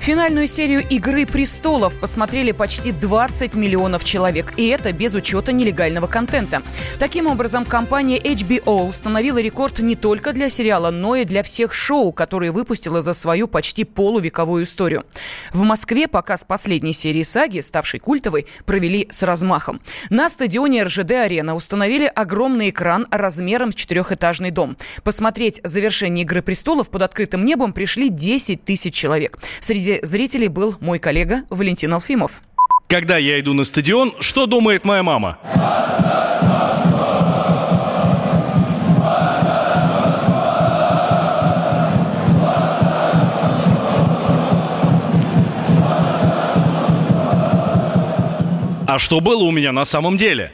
Финальную серию «Игры престолов» посмотрели почти 20 миллионов человек, и это без учета нелегального контента. Таким образом, компания HBO установила рекорд не только для сериала, но и для всех шоу, которые выпустила за свою почти полувековую историю. В Москве показ последней серии саги, ставшей культовой, провели с размахом. На стадионе РЖД-арена установили огромный экран размером с четырехэтажный дом. Посмотреть завершение «Игры престолов» под открытым небом пришли 10 тысяч человек. Среди среди зрителей был мой коллега Валентин Алфимов. Когда я иду на стадион, что думает моя мама? А что было у меня на самом деле?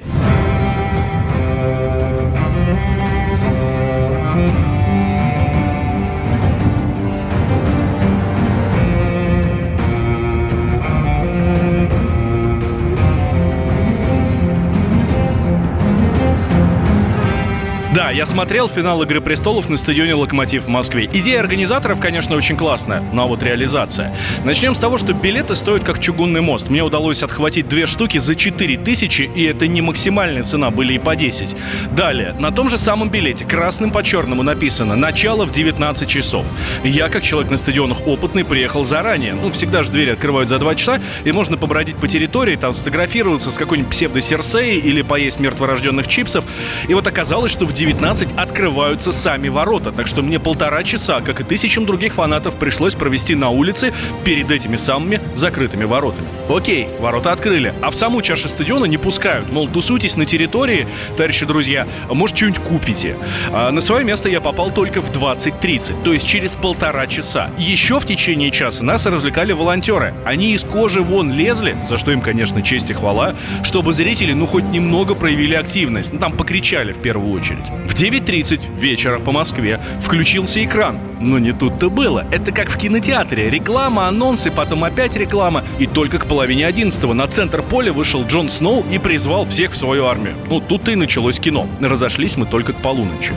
Я смотрел финал «Игры престолов» на стадионе «Локомотив» в Москве. Идея организаторов, конечно, очень классная, но вот реализация. Начнем с того, что билеты стоят как чугунный мост. Мне удалось отхватить две штуки за 4 тысячи, и это не максимальная цена, были и по 10. Далее, на том же самом билете, красным по черному написано «Начало в 19 часов». Я, как человек на стадионах опытный, приехал заранее. Ну, всегда же двери открывают за 2 часа, и можно побродить по территории, там сфотографироваться с какой-нибудь псевдосерсеей или поесть мертворожденных чипсов. И вот оказалось, что в 19 19 открываются сами ворота. Так что мне полтора часа, как и тысячам других фанатов, пришлось провести на улице перед этими самыми закрытыми воротами. Окей, ворота открыли, а в саму чашу стадиона не пускают. Мол, тусуйтесь на территории, товарищи друзья, может, что-нибудь купите. А на свое место я попал только в 20.30, то есть через полтора часа. Еще в течение часа нас развлекали волонтеры. Они из кожи вон лезли, за что им, конечно, честь и хвала, чтобы зрители, ну, хоть немного проявили активность. Ну, там покричали в первую очередь. В 9.30 вечера по Москве включился экран. Но не тут-то было. Это как в кинотеатре. Реклама, анонсы, потом опять реклама. И только к половине одиннадцатого на центр поля вышел Джон Сноу и призвал всех в свою армию. Ну, тут-то и началось кино. Разошлись мы только к полуночи.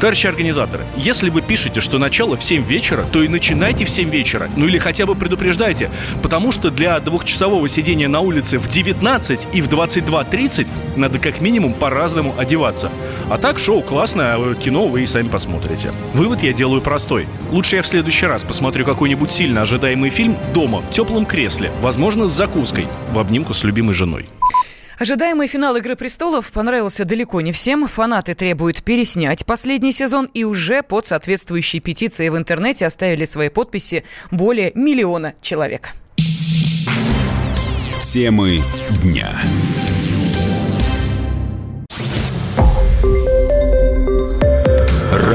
Товарищи организаторы, если вы пишете, что начало в 7 вечера, то и начинайте в 7 вечера. Ну или хотя бы предупреждайте. Потому что для двухчасового сидения на улице в 19 и в 22.30 надо как минимум по-разному одеваться. А так шоу классное, а кино вы и сами посмотрите. Вывод я делаю простой. Лучше я в следующий раз посмотрю какой-нибудь сильно ожидаемый фильм дома, в теплом кресле, возможно, с закуской, в обнимку с любимой женой. Ожидаемый финал «Игры престолов» понравился далеко не всем. Фанаты требуют переснять последний сезон и уже под соответствующей петицией в интернете оставили свои подписи более миллиона человек. Темы дня.